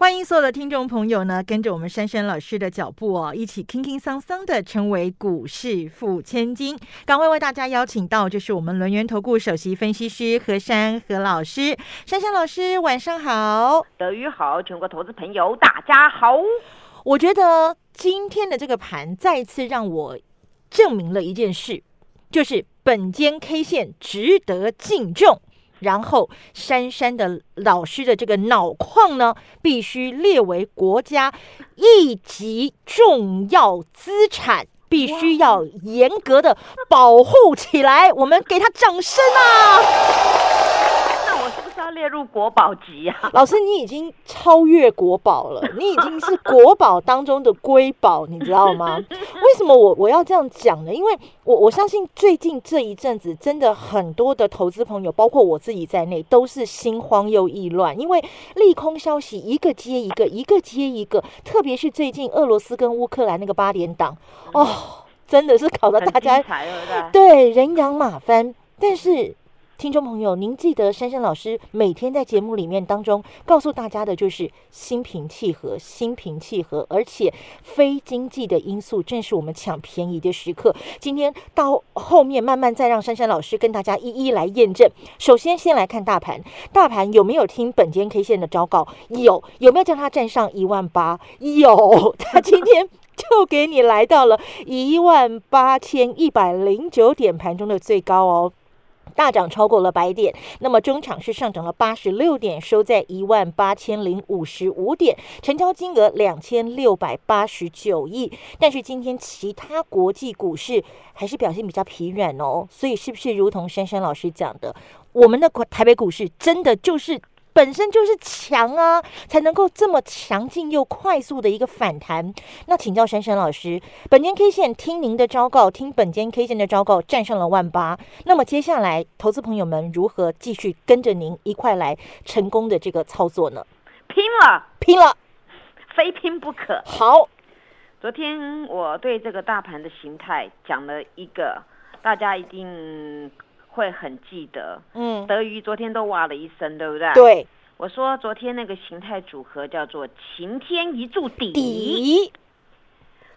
欢迎所有的听众朋友呢，跟着我们珊珊老师的脚步哦，一起轻轻桑桑的成为股市富千金。赶快为大家邀请到，就是我们轮源投顾首席分析师何珊何老师。珊珊老师，晚上好。德语好，全国投资朋友大家好。我觉得今天的这个盘再次让我证明了一件事，就是本间 K 线值得敬重。然后，珊珊的老师的这个脑矿呢，必须列为国家一级重要资产，必须要严格的保护起来。我们给他掌声啊！要列入国宝级啊！老师，你已经超越国宝了，你已经是国宝当中的瑰宝，你知道吗？为什么我我要这样讲呢？因为我我相信最近这一阵子，真的很多的投资朋友，包括我自己在内，都是心慌又意乱，因为利空消息一个接一个，一个接一个，特别是最近俄罗斯跟乌克兰那个八连档，哦，真的是搞得大家对人仰马翻，但是。听众朋友，您记得珊珊老师每天在节目里面当中告诉大家的就是心平气和，心平气和，而且非经济的因素正是我们抢便宜的时刻。今天到后面慢慢再让珊珊老师跟大家一一来验证。首先，先来看大盘，大盘有没有听本间 K 线的招告？有，有没有叫他站上一万八？有，他今天就给你来到了一万八千一百零九点盘中的最高哦。大涨超过了百点，那么中场是上涨了八十六点，收在一万八千零五十五点，成交金额两千六百八十九亿。但是今天其他国际股市还是表现比较疲软哦，所以是不是如同珊珊老师讲的，我们的台北股市真的就是？本身就是强啊，才能够这么强劲又快速的一个反弹。那请教珊珊老师，本间 K 线听您的昭告，听本间 K 线的昭告，站上了万八。那么接下来，投资朋友们如何继续跟着您一块来成功的这个操作呢？拼了，拼了，非拼不可。好，昨天我对这个大盘的形态讲了一个，大家一定。会很记得，嗯，德瑜昨天都哇了一声，对不对？对，我说昨天那个形态组合叫做晴天一柱底，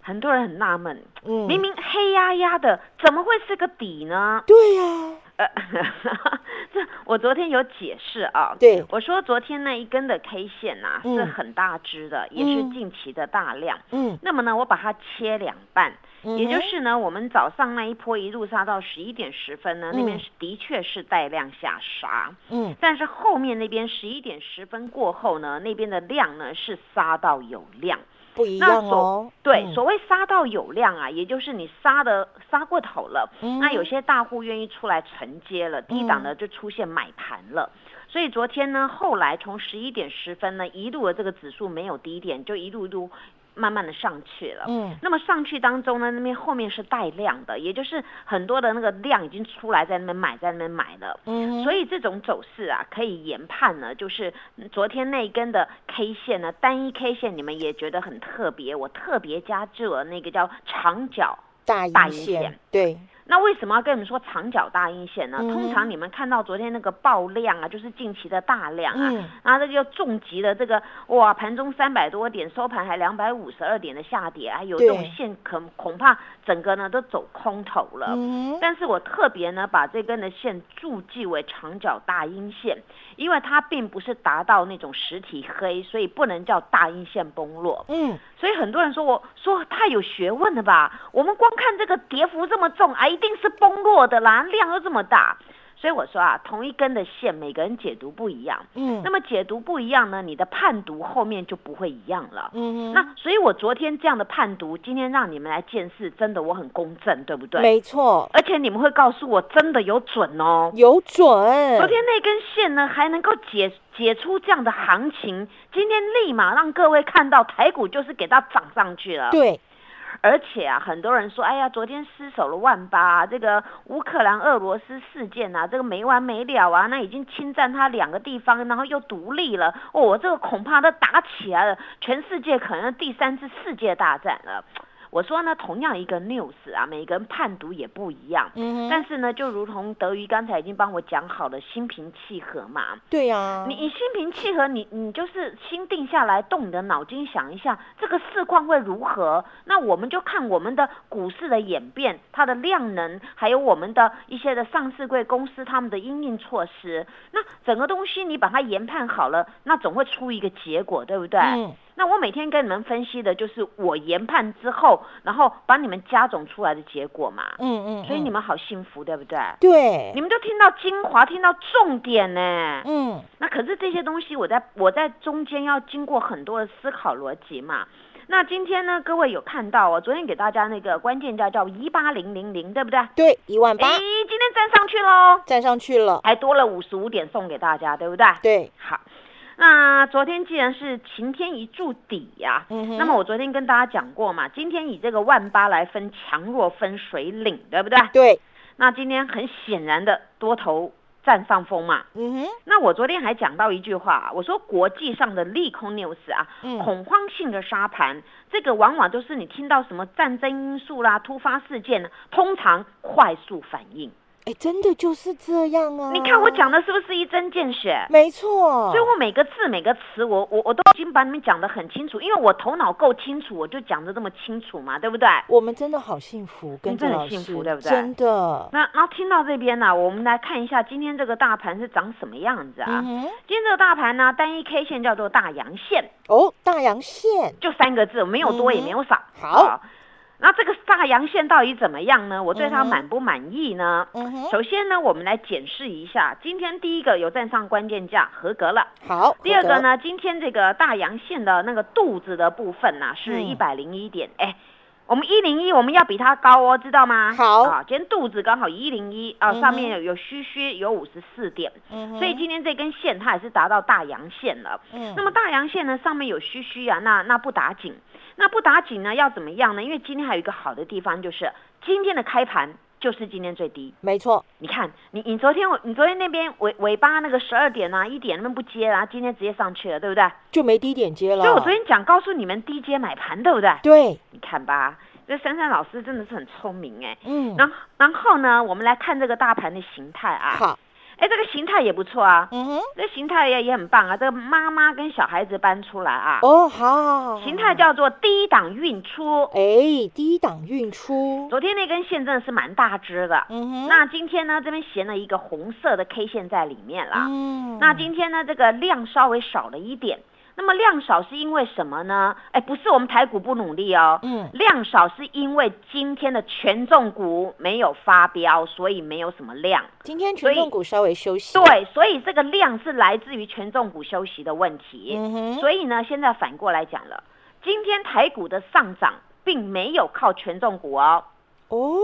很多人很纳闷，嗯，明明黑压压的，怎么会是个底呢？对呀。这我昨天有解释啊，对，我说昨天那一根的 K 线呐是很大支的，也是近期的大量。嗯，那么呢，我把它切两半，也就是呢，我们早上那一波一路杀到十一点十分呢，那边是的确是带量下杀。嗯，但是后面那边十一点十分过后呢，那边的量呢是杀到有量。不一样哦，对，所谓杀到有量啊，也就是你杀的杀过头了，那有些大户愿意出来承接了，低档的就出现买盘了。所以昨天呢，后来从十一点十分呢，一路的这个指数没有低点，就一路一路。慢慢的上去了，嗯，那么上去当中呢，那边后面是带量的，也就是很多的那个量已经出来，在那边买，在那边买了，嗯，所以这种走势啊，可以研判呢，就是昨天那一根的 K 线呢，单一 K 线你们也觉得很特别，我特别加注了那个叫长角大阴线，对。那为什么要跟你们说长角大阴线呢？通常你们看到昨天那个爆量啊，就是近期的大量啊，然后这个又重击了这个哇，盘中三百多点，收盘还两百五十二点的下跌，啊有这种线可恐怕整个呢都走空头了。但是我特别呢把这根的线注记为长角大阴线，因为它并不是达到那种实体黑，所以不能叫大阴线崩落。嗯，所以很多人说我说太有学问了吧？我们光看这个跌幅这么重，哎。一定是崩落的啦，量又这么大，所以我说啊，同一根的线，每个人解读不一样。嗯，那么解读不一样呢，你的判读后面就不会一样了。嗯，那所以我昨天这样的判读，今天让你们来见识，真的我很公正，对不对？没错，而且你们会告诉我，真的有准哦，有准。昨天那根线呢，还能够解解出这样的行情，今天立马让各位看到台股就是给它涨上去了。对。而且啊，很多人说，哎呀，昨天失守了万八，这个乌克兰俄罗斯事件啊，这个没完没了啊，那已经侵占他两个地方，然后又独立了，哦，这个恐怕都打起来了，全世界可能第三次世界大战了。我说呢，同样一个 news 啊，每个人判读也不一样。嗯但是呢，就如同德瑜刚才已经帮我讲好了，心平气和嘛。对呀。你你心平气和，你你就是心定下来，动你的脑筋想一下，这个市况会如何？那我们就看我们的股市的演变，它的量能，还有我们的一些的上市贵公司他们的应应措施。那整个东西你把它研判好了，那总会出一个结果，对不对？嗯。那我每天跟你们分析的就是我研判之后，然后把你们加总出来的结果嘛。嗯嗯。所以你们好幸福，对不对？对。你们都听到精华，听到重点呢。嗯。那可是这些东西，我在我在中间要经过很多的思考逻辑嘛。那今天呢，各位有看到我昨天给大家那个关键价叫一八零零零，对不对？对，一万八。咦，今天站上去喽！站上去了，还多了五十五点送给大家，对不对？对。好。那昨天既然是晴天一柱底呀，那么我昨天跟大家讲过嘛，今天以这个万八来分强弱分水岭，对不对？对。那今天很显然的多头占上风嘛。嗯哼。那我昨天还讲到一句话，我说国际上的利空 news 啊，恐慌性的沙盘，这个往往都是你听到什么战争因素啦、突发事件呢，通常快速反应。哎，真的就是这样啊！你看我讲的是不是一针见血？没错，所以我每个字每个词，我我我都已经把你们讲的很清楚，因为我头脑够清楚，我就讲的这么清楚嘛，对不对？我们真的好幸福，跟真的很幸福，对不对？真的。那然后听到这边呢，我们来看一下今天这个大盘是长什么样子啊？今天这个大盘呢，单一 K 线叫做大阳线哦，大阳线就三个字，没有多也没有少。好。那这个大阳线到底怎么样呢？我对它满不满意呢？首先呢，我们来检视一下，今天第一个有站上关键价，合格了。好。第二个呢，今天这个大阳线的那个肚子的部分呢，是一百零一点。哎，我们一零一我们要比它高哦，知道吗？好。啊，今天肚子刚好一零一啊，上面有有虚虚有五十四点，所以今天这根线它也是达到大阳线了。嗯。那么大阳线呢，上面有虚虚啊，那那不打紧。那不打紧呢，要怎么样呢？因为今天还有一个好的地方，就是今天的开盘就是今天最低。没错，你看，你你昨天你昨天那边尾尾巴那个十二点啊，一点那边不接然后今天直接上去了，对不对？就没低点接了。所以我昨天讲告诉你们低接买盘，对不对？对，你看吧，这珊珊老师真的是很聪明哎。嗯。然后然后呢，我们来看这个大盘的形态啊。好。哎，这个形态也不错啊，嗯哼，这形态也也很棒啊。这个妈妈跟小孩子搬出来啊，哦，好，形态叫做低档运出，哎，低档运出。昨天那根线真的是蛮大只的，嗯哼。那今天呢，这边衔了一个红色的 K 线在里面啦，嗯。那今天呢，这个量稍微少了一点。那么量少是因为什么呢？哎，不是我们台股不努力哦，嗯，量少是因为今天的权重股没有发飙，所以没有什么量。今天权重股稍微休息。对，所以这个量是来自于权重股休息的问题。嗯哼。所以呢，现在反过来讲了，今天台股的上涨并没有靠权重股哦。哦，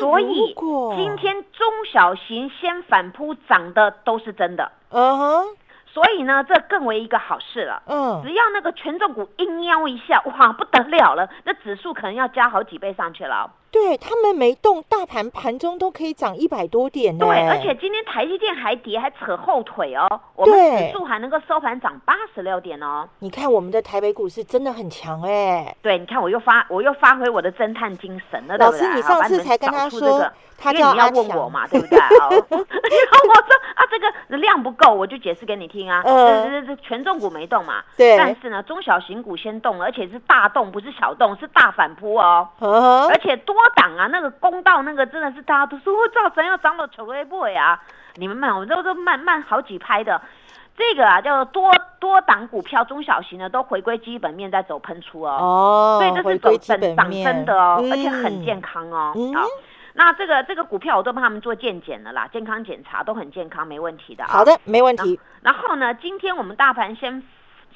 所以今天中小型先反扑涨的都是真的。嗯哼。所以呢，这更为一个好事了。嗯，只要那个权重股一喵一下，哇，不得了了，那指数可能要加好几倍上去了。对他们没动，大盘盘中都可以涨一百多点呢。对，而且今天台积电还跌，还扯后腿哦。我们指数还能够收盘涨八十六点哦。你看我们的台北股市真的很强哎。对，你看我又发我又发挥我的侦探精神了，老师，你上次才跟他说，他因为你要问我嘛，对不对？然后我说啊，这个量不够，我就解释给你听啊。这这这权重股没动嘛。对。但是呢，中小型股先动了，而且是大动，不是小动，是大反扑哦。而且多。涨啊，那个公道那个真的是大家都说，我操，咱要涨到球雷波呀！你们慢，我都都慢慢好几拍的，这个啊叫多多档股票，中小型的都回归基本面在走喷出哦，哦，所以这是走真涨真的哦，而且很健康哦。好，那这个这个股票我都帮他们做健检了啦，健康检查都很健康，没问题的。好的，没问题。然后呢，今天我们大盘先。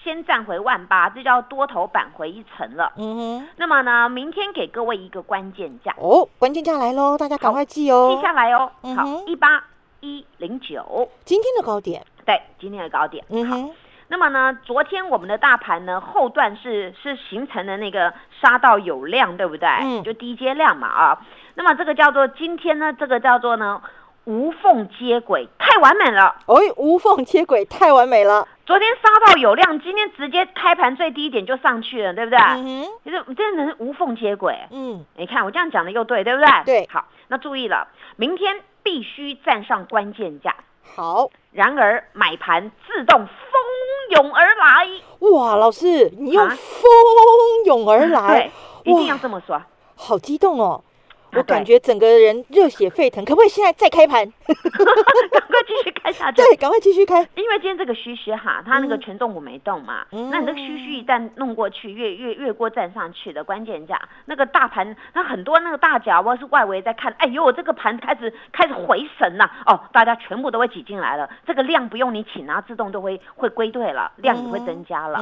先站回万八，这叫多头板回一层了。嗯哼。那么呢，明天给各位一个关键价哦，关键价来喽，大家赶快记哦，记下来哦。好，一八一零九，今天的高点。对，今天的高点。嗯哼。那么呢，昨天我们的大盘呢后段是是形成的那个杀到有量，对不对？嗯，就低阶量嘛啊。那么这个叫做今天呢，这个叫做呢无缝接轨，太完美了。哎，无缝接轨太完美了。昨天杀到有量，今天直接开盘最低点就上去了，对不对？嗯哼，其实真的是无缝接轨。嗯，你看我这样讲的又对，对不对？对。好，那注意了，明天必须站上关键价。好。然而买盘自动蜂拥而来。哇，老师，你用蜂拥而来，对，一定要这么说。好激动哦。我感觉整个人热血沸腾，可不可以现在再开盘？赶快继续开下去。对，赶快继续开。因为今天这个虚虚哈，它那个权重股没动嘛，那你这个虚虚一旦弄过去，越越越过站上去的关键价，那个大盘，那很多那个大脚或是外围在看，哎呦，这个盘开始开始回神了哦，大家全部都会挤进来了，这个量不用你请啊，自动都会会归队了，量也会增加了。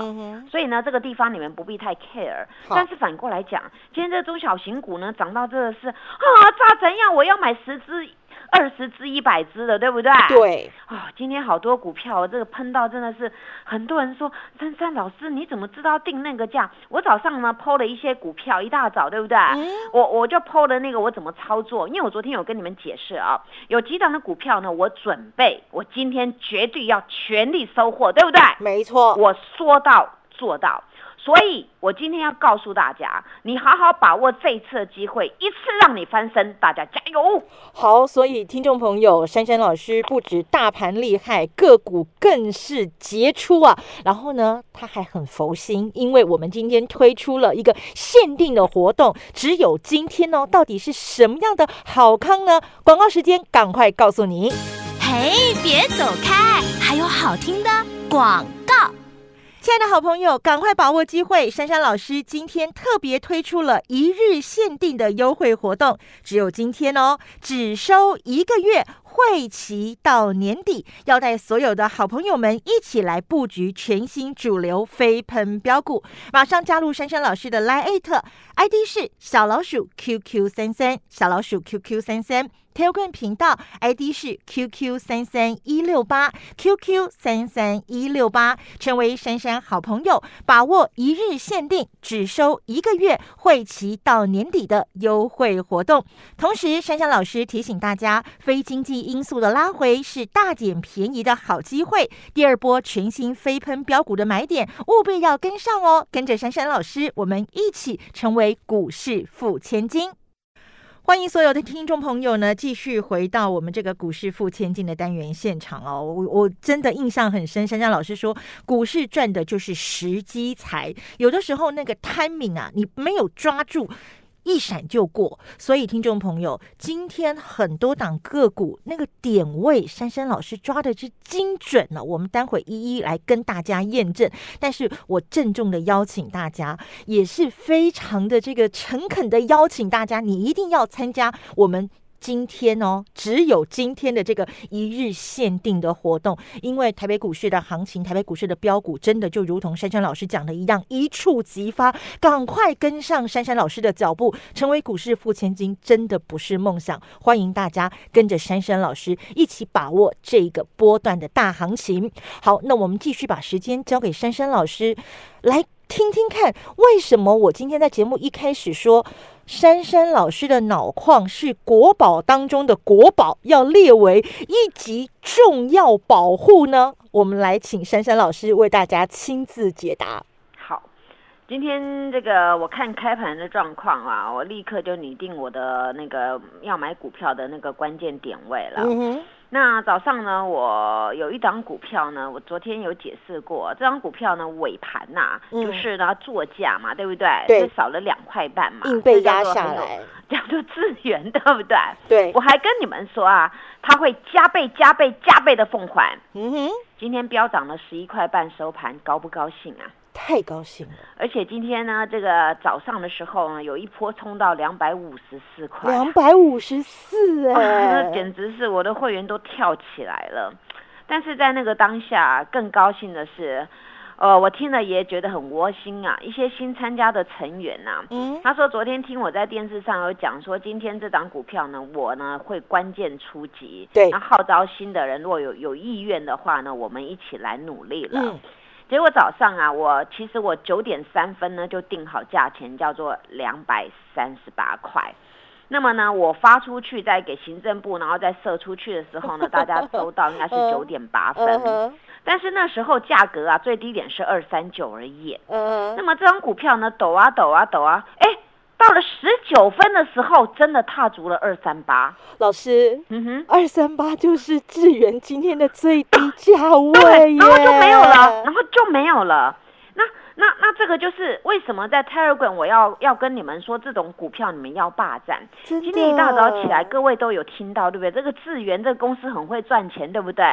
所以呢，这个地方你们不必太 care。但是反过来讲，今天这中小型股呢，涨到这个是。啊，咋怎样？我要买十只、二十只、一百只的，对不对？对。啊，今天好多股票，这个喷到真的是很多人说，珊珊老师你怎么知道定那个价？我早上呢抛了一些股票，一大早，对不对？嗯。我我就抛了那个我怎么操作，因为我昨天有跟你们解释啊，有几档的股票呢，我准备我今天绝对要全力收获，对不对？没错，我说到做到。所以，我今天要告诉大家，你好好把握这一次的机会，一次让你翻身，大家加油！好，所以听众朋友，珊珊老师不止大盘厉害，个股更是杰出啊。然后呢，他还很佛心，因为我们今天推出了一个限定的活动，只有今天哦。到底是什么样的好康呢？广告时间，赶快告诉你。嘿，别走开，还有好听的广告。亲爱的好朋友，赶快把握机会！珊珊老师今天特别推出了一日限定的优惠活动，只有今天哦，只收一个月，会期到年底，要带所有的好朋友们一起来布局全新主流飞喷标股。马上加入珊珊老师的 Line，ID 是小老鼠 QQ 三三，小老鼠 QQ 三三。Telegram 频道 ID 是 QQ 三三一六八 QQ 三三一六八，成为珊珊好朋友，把握一日限定，只收一个月，会期到年底的优惠活动。同时，珊珊老师提醒大家，非经济因素的拉回是大减便宜的好机会，第二波全新飞喷标股的买点，务必要跟上哦！跟着珊珊老师，我们一起成为股市富千金。欢迎所有的听众朋友呢，继续回到我们这个股市富千金的单元现场哦。我我真的印象很深，珊珊老师说，股市赚的就是时机财，有的时候那个 timing 啊，你没有抓住。一闪就过，所以听众朋友，今天很多档个股那个点位，珊珊老师抓的是精准了。我们待会一一来跟大家验证。但是我郑重的邀请大家，也是非常的这个诚恳的邀请大家，你一定要参加我们。今天哦，只有今天的这个一日限定的活动，因为台北股市的行情，台北股市的标股，真的就如同珊珊老师讲的一样，一触即发，赶快跟上珊珊老师的脚步，成为股市富千金，真的不是梦想。欢迎大家跟着珊珊老师一起把握这个波段的大行情。好，那我们继续把时间交给珊珊老师，来听听看，为什么我今天在节目一开始说。珊珊老师的脑矿是国宝当中的国宝，要列为一级重要保护呢？我们来请珊珊老师为大家亲自解答。好，今天这个我看开盘的状况啊，我立刻就拟定我的那个要买股票的那个关键点位了。那早上呢，我有一档股票呢，我昨天有解释过，这张股票呢尾盘呐，就是呢作价嘛，对不对？对，少了两块半嘛，硬被压下来，叫做资源，对不对？对，我还跟你们说啊，它会加倍、加倍、加倍的奉还。嗯哼，今天飙涨了十一块半收盘，高不高兴啊？太高兴了！而且今天呢，这个早上的时候呢，有一波冲到两百五十四块，两百五十四哎，那简直是我的会员都跳起来了。但是在那个当下，更高兴的是，呃，我听了也觉得很窝心啊。一些新参加的成员呐，嗯，他说昨天听我在电视上有讲说，今天这档股票呢，我呢会关键出击，对，那号召新的人，如果有有意愿的话呢，我们一起来努力了。结果早上啊，我其实我九点三分呢就定好价钱，叫做两百三十八块。那么呢，我发出去再给行政部，然后再射出去的时候呢，大家收到应该是九点八分。但是那时候价格啊，最低点是二三九而已。嗯。那么这张股票呢，抖啊抖啊抖啊，哎。到了十九分的时候，真的踏足了二三八。老师，嗯哼，二三八就是智源今天的最低价位然后就没有了，然后就没有了。那那那这个就是为什么在 Telegram 我要要跟你们说，这种股票你们要霸占。今天一大早起来，各位都有听到，对不对？这个智源这个公司很会赚钱，对不对？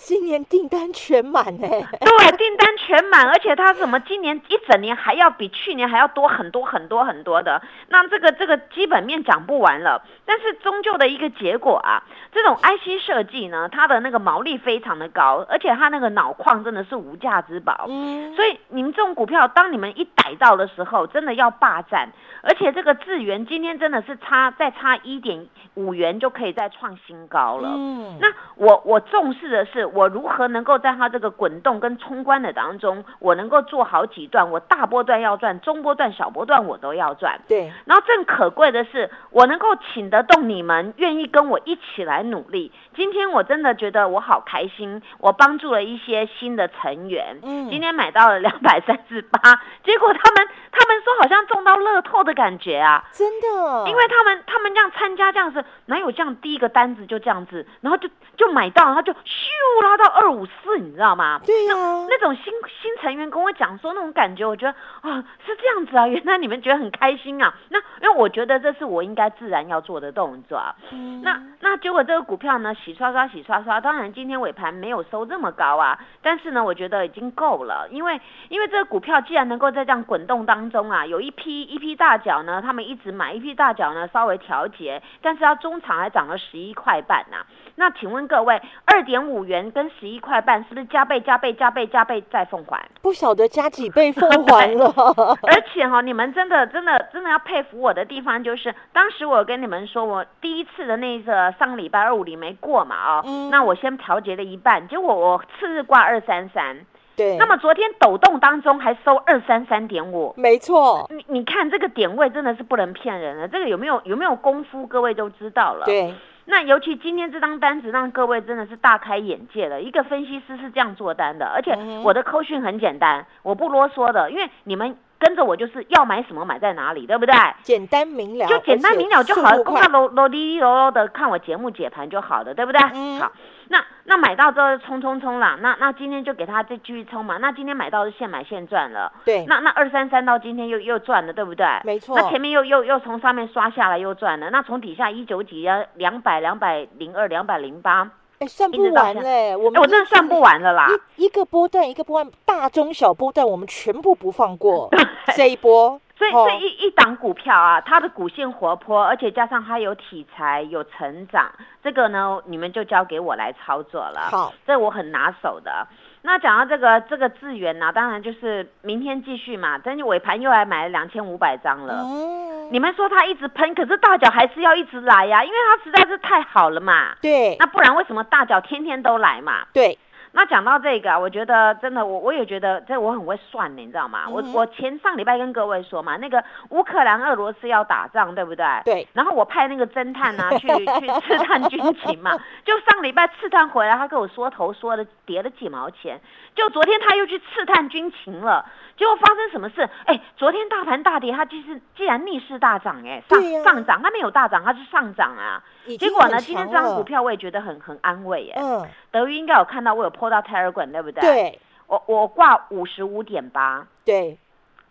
今年订单全满哎，对，订单全满，而且它怎么今年一整年还要比去年还要多很多很多很多的？那这个这个基本面讲不完了，但是终究的一个结果啊，这种 IC 设计呢，它的那个毛利非常的高，而且它那个脑矿真的是无价之宝。嗯，所以你们这种股票，当你们一逮到的时候，真的要霸占。而且这个智源今天真的是差再差一点五元就可以再创新高了。嗯，那我我重视的是。我如何能够在它这个滚动跟冲关的当中，我能够做好几段？我大波段要赚，中波段、小波段我都要赚。对。然后更可贵的是，我能够请得动你们，愿意跟我一起来努力。今天我真的觉得我好开心，我帮助了一些新的成员。嗯。今天买到了两百三十八，结果他们他们说好像中到乐透的感觉啊！真的。因为他们他们这样参加这样子，哪有这样第一个单子就这样子，然后就就买到，然后就咻。拉到二五四，你知道吗？对呀，那种新新成员跟我讲说那种感觉，我觉得啊是这样子啊，原来你们觉得很开心啊。那因为我觉得这是我应该自然要做的动作。嗯，那那结果这个股票呢，洗刷刷洗刷刷，当然今天尾盘没有收这么高啊，但是呢，我觉得已经够了，因为因为这个股票既然能够在这样滚动当中啊，有一批一批大脚呢，他们一直买，一批大脚呢稍微调节，但是它中场还涨了十一块半呐。那请问各位，二点五元跟十一块半是不是加倍、加倍、加倍、加倍再奉还？不晓得加几倍奉还了。而且哈，你们真的、真的、真的要佩服我的地方，就是当时我跟你们说，我第一次的那个上礼拜二五零没过嘛，啊，那我先调节了一半，结果我次日挂二三三，对，那么昨天抖动当中还收二三三点五，没错。你你看这个点位真的是不能骗人的，这个有没有有没有功夫，各位都知道了。对。那尤其今天这张单子让各位真的是大开眼界了。一个分析师是这样做单的，而且我的扣讯很简单，我不啰嗦的，因为你们跟着我就是要买什么买在哪里，对不对？简单明了，就简单明了就好了，光看啰啰哩哩啰啰的看我节目解盘就好了，对不对？嗯。好。那那买到之后冲冲冲啦，那那今天就给他再继续冲嘛。那今天买到是现买现赚了，对。那那二三三到今天又又赚了，对不对？没错。那前面又又又从上面刷下来又赚了，那从底下一九几啊两百两百零二两百零八，哎算不完嘞，我们我真的算不完了啦。一一个波段一个波段，大中小波段我们全部不放过 这一波。所以这一一档股票啊，它的股性活泼，而且加上它有题材、有成长，这个呢，你们就交给我来操作了。好，这我很拿手的。那讲到这个这个资源呢，当然就是明天继续嘛。但是尾盘又来买了两千五百张了。嗯，你们说它一直喷，可是大脚还是要一直来呀，因为它实在是太好了嘛。对。那不然为什么大脚天天都来嘛？对。那讲到这个，我觉得真的，我我也觉得这我很会算的，你知道吗？我我前上礼拜跟各位说嘛，那个乌克兰、俄罗斯要打仗，对不对？对。然后我派那个侦探呢去去刺探军情嘛，就上礼拜刺探回来，他跟我说头说的跌了几毛钱，就昨天他又去刺探军情了，结果发生什么事？哎，昨天大盘大跌，他就是既然逆势大涨，哎，上上涨，他没有大涨，他是上涨啊。结果呢，今天这张股票我也觉得很很安慰，哎。嗯。德裕应该有看到我有。破到 Telegram 对不对？对，我我挂五十五点八，对，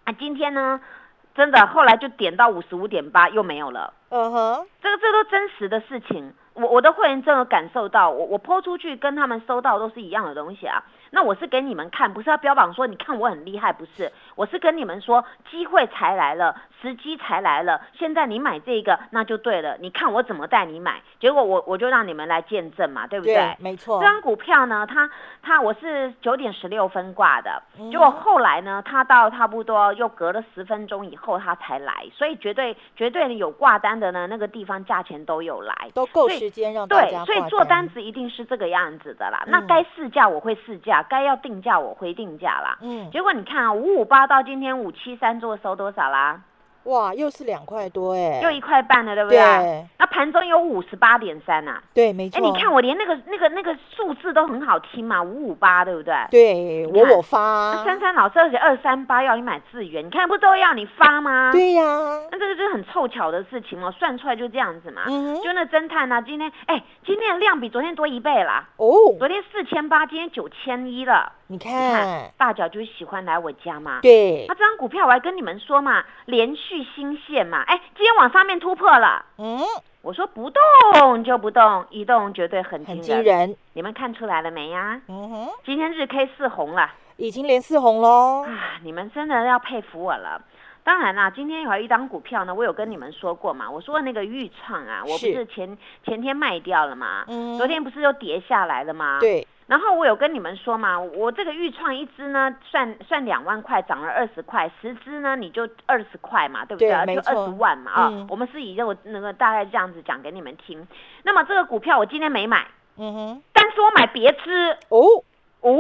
啊，今天呢，真的后来就点到五十五点八又没有了，嗯哼，这个这都真实的事情，我我的会员真的感受到，我我抛出去跟他们收到都是一样的东西啊。那我是给你们看，不是要标榜说你看我很厉害，不是，我是跟你们说机会才来了，时机才来了，现在你买这个那就对了，你看我怎么带你买，结果我我就让你们来见证嘛，对不对？没错。这张股票呢，它它我是九点十六分挂的，结果后来呢，它到差不多又隔了十分钟以后它才来，所以绝对绝对有挂单的呢，那个地方价钱都有来，都够时间让大家对，所以做单子一定是这个样子的啦。那该试价我会试价，该要定价我会定价啦。嗯，结果你看啊，五五八到今天五七三做收多少啦？哇，又是两块多哎，又一块半了，对不对？那盘中有五十八点三呐，对，没错。哎，你看我连那个那个那个数字都很好听嘛，五五八，对不对？对，我我发。珊珊老师而且二三八要你买资源，你看不都要你发吗？对呀，那这个就是很凑巧的事情哦，算出来就这样子嘛。嗯就那侦探呢，今天哎，今天的量比昨天多一倍啦。哦。昨天四千八，今天九千一了。你看，大脚就喜欢来我家嘛。对。那这张股票我还跟你们说嘛，连续新线嘛。哎，今天往上面突破了。嗯。我说不动就不动，一动绝对很惊人。你们看出来了没呀？嗯哼。今天日 K 四红了，已经连四红喽。啊，你们真的要佩服我了。当然啦，今天有一张股票呢，我有跟你们说过嘛。我说那个豫创啊，我不是前前天卖掉了嘛。嗯。昨天不是又跌下来了吗？对。然后我有跟你们说嘛，我这个预创一支呢，算算两万块，涨了二十块，十支呢你就二十块嘛，对不对？就二十万嘛啊。我们是以这个那个大概这样子讲给你们听。那么这个股票我今天没买，嗯哼，但是我买别支哦哦，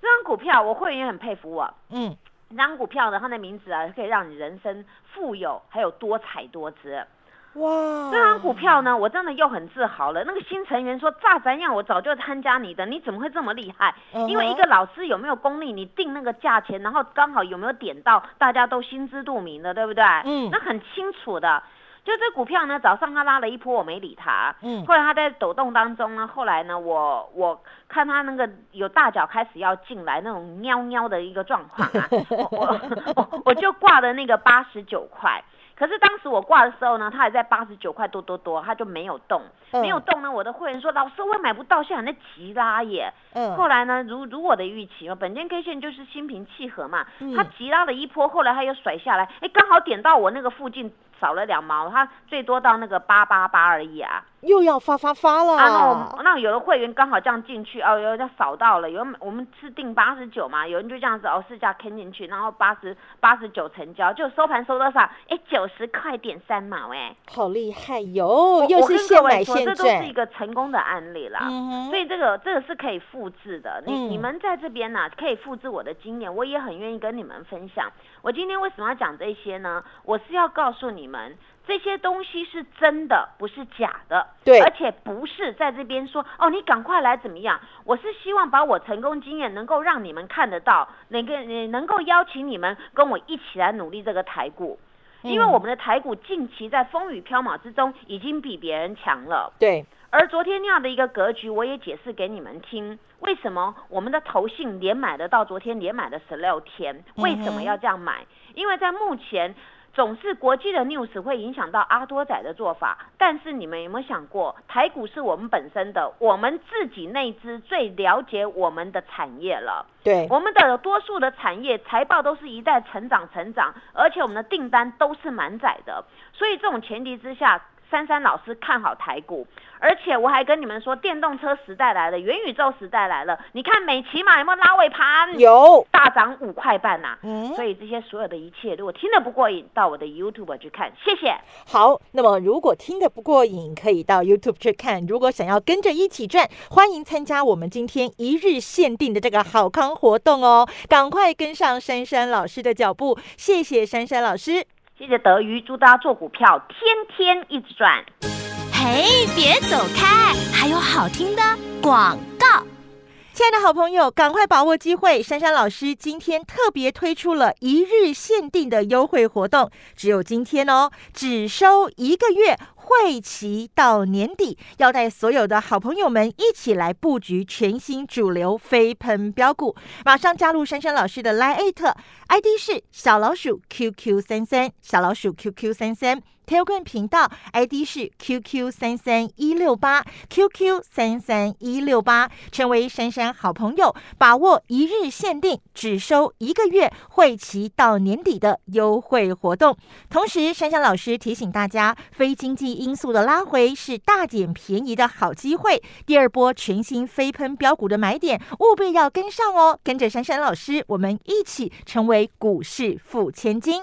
这张股票我会员很佩服我，嗯，这张股票呢它的名字啊，可以让你人生富有，还有多彩多姿。哇，这张股票呢，我真的又很自豪了。那个新成员说：“炸咱样？我早就参加你的，你怎么会这么厉害？因为一个老师有没有功力，你定那个价钱，然后刚好有没有点到，大家都心知肚明的，对不对？嗯，那很清楚的。就这股票呢，早上他拉了一波，我没理他。嗯，后来他在抖动当中呢，后来呢，我我看他那个有大脚开始要进来那种喵喵的一个状况啊，我我我就挂的那个八十九块。”可是当时我挂的时候呢，它还在八十九块多多多，它就没有动，没有动呢。我的会员说：“老师，我买不到，现在在急拉耶。”嗯。后来呢，如如我的预期嘛，本间 K 线就是心平气和嘛，它急拉了一波，后来它又甩下来，哎，刚好点到我那个附近。少了两毛，它最多到那个八八八而已啊，又要发发发了。啊，那那有的会员刚好这样进去哦，有人扫到了，有我们是定八十九嘛，有人就这样子哦，市价坑进去，然后八十八十九成交，就收盘收多少？哎，九十块点三毛，哎，好厉害哟！又是现买现赚，这都是一个成功的案例啦。所以这个这个是可以复制的。你你们在这边呢，可以复制我的经验，我也很愿意跟你们分享。我今天为什么要讲这些呢？我是要告诉你们，这些东西是真的，不是假的。对，而且不是在这边说哦，你赶快来怎么样？我是希望把我成功经验能够让你们看得到，能够能够邀请你们跟我一起来努力这个台股，因为我们的台股近期在风雨飘渺之中已经比别人强了。对。而昨天那样的一个格局，我也解释给你们听，为什么我们的投信连买的到昨天连买的十六天，为什么要这样买？因为在目前总是国际的 news 会影响到阿多仔的做法，但是你们有没有想过，台股是我们本身的，我们自己内资最了解我们的产业了。对，我们的多数的产业财报都是一代成长成长，而且我们的订单都是满载的，所以这种前提之下。珊珊老师看好台股，而且我还跟你们说，电动车时代来了，元宇宙时代来了。你看美骑马有没有拉尾盘？有，大涨五块半呐。嗯，所以这些所有的一切，如果听得不过瘾，到我的 YouTube 去看。谢谢。好，那么如果听得不过瘾，可以到 YouTube 去看。如果想要跟着一起赚，欢迎参加我们今天一日限定的这个好康活动哦！赶快跟上珊珊老师的脚步。谢谢珊珊老师。谢谢德瑜，祝大家做股票天天一直赚。嘿，别走开，还有好听的广告。亲爱的好朋友，赶快把握机会！珊珊老师今天特别推出了一日限定的优惠活动，只有今天哦，只收一个月。会期到年底，要带所有的好朋友们一起来布局全新主流飞喷标股。马上加入珊珊老师的 Line 特 ID 是小老鼠 QQ 三三，小老鼠 QQ 三三。Telegram 频道 ID 是 QQ 三三一六八 QQ 三三一六八，成为珊珊好朋友，把握一日限定，只收一个月，会期到年底的优惠活动。同时，珊珊老师提醒大家，非经济因素的拉回是大减便宜的好机会，第二波全新飞喷标股的买点，务必要跟上哦！跟着珊珊老师，我们一起成为股市富千金。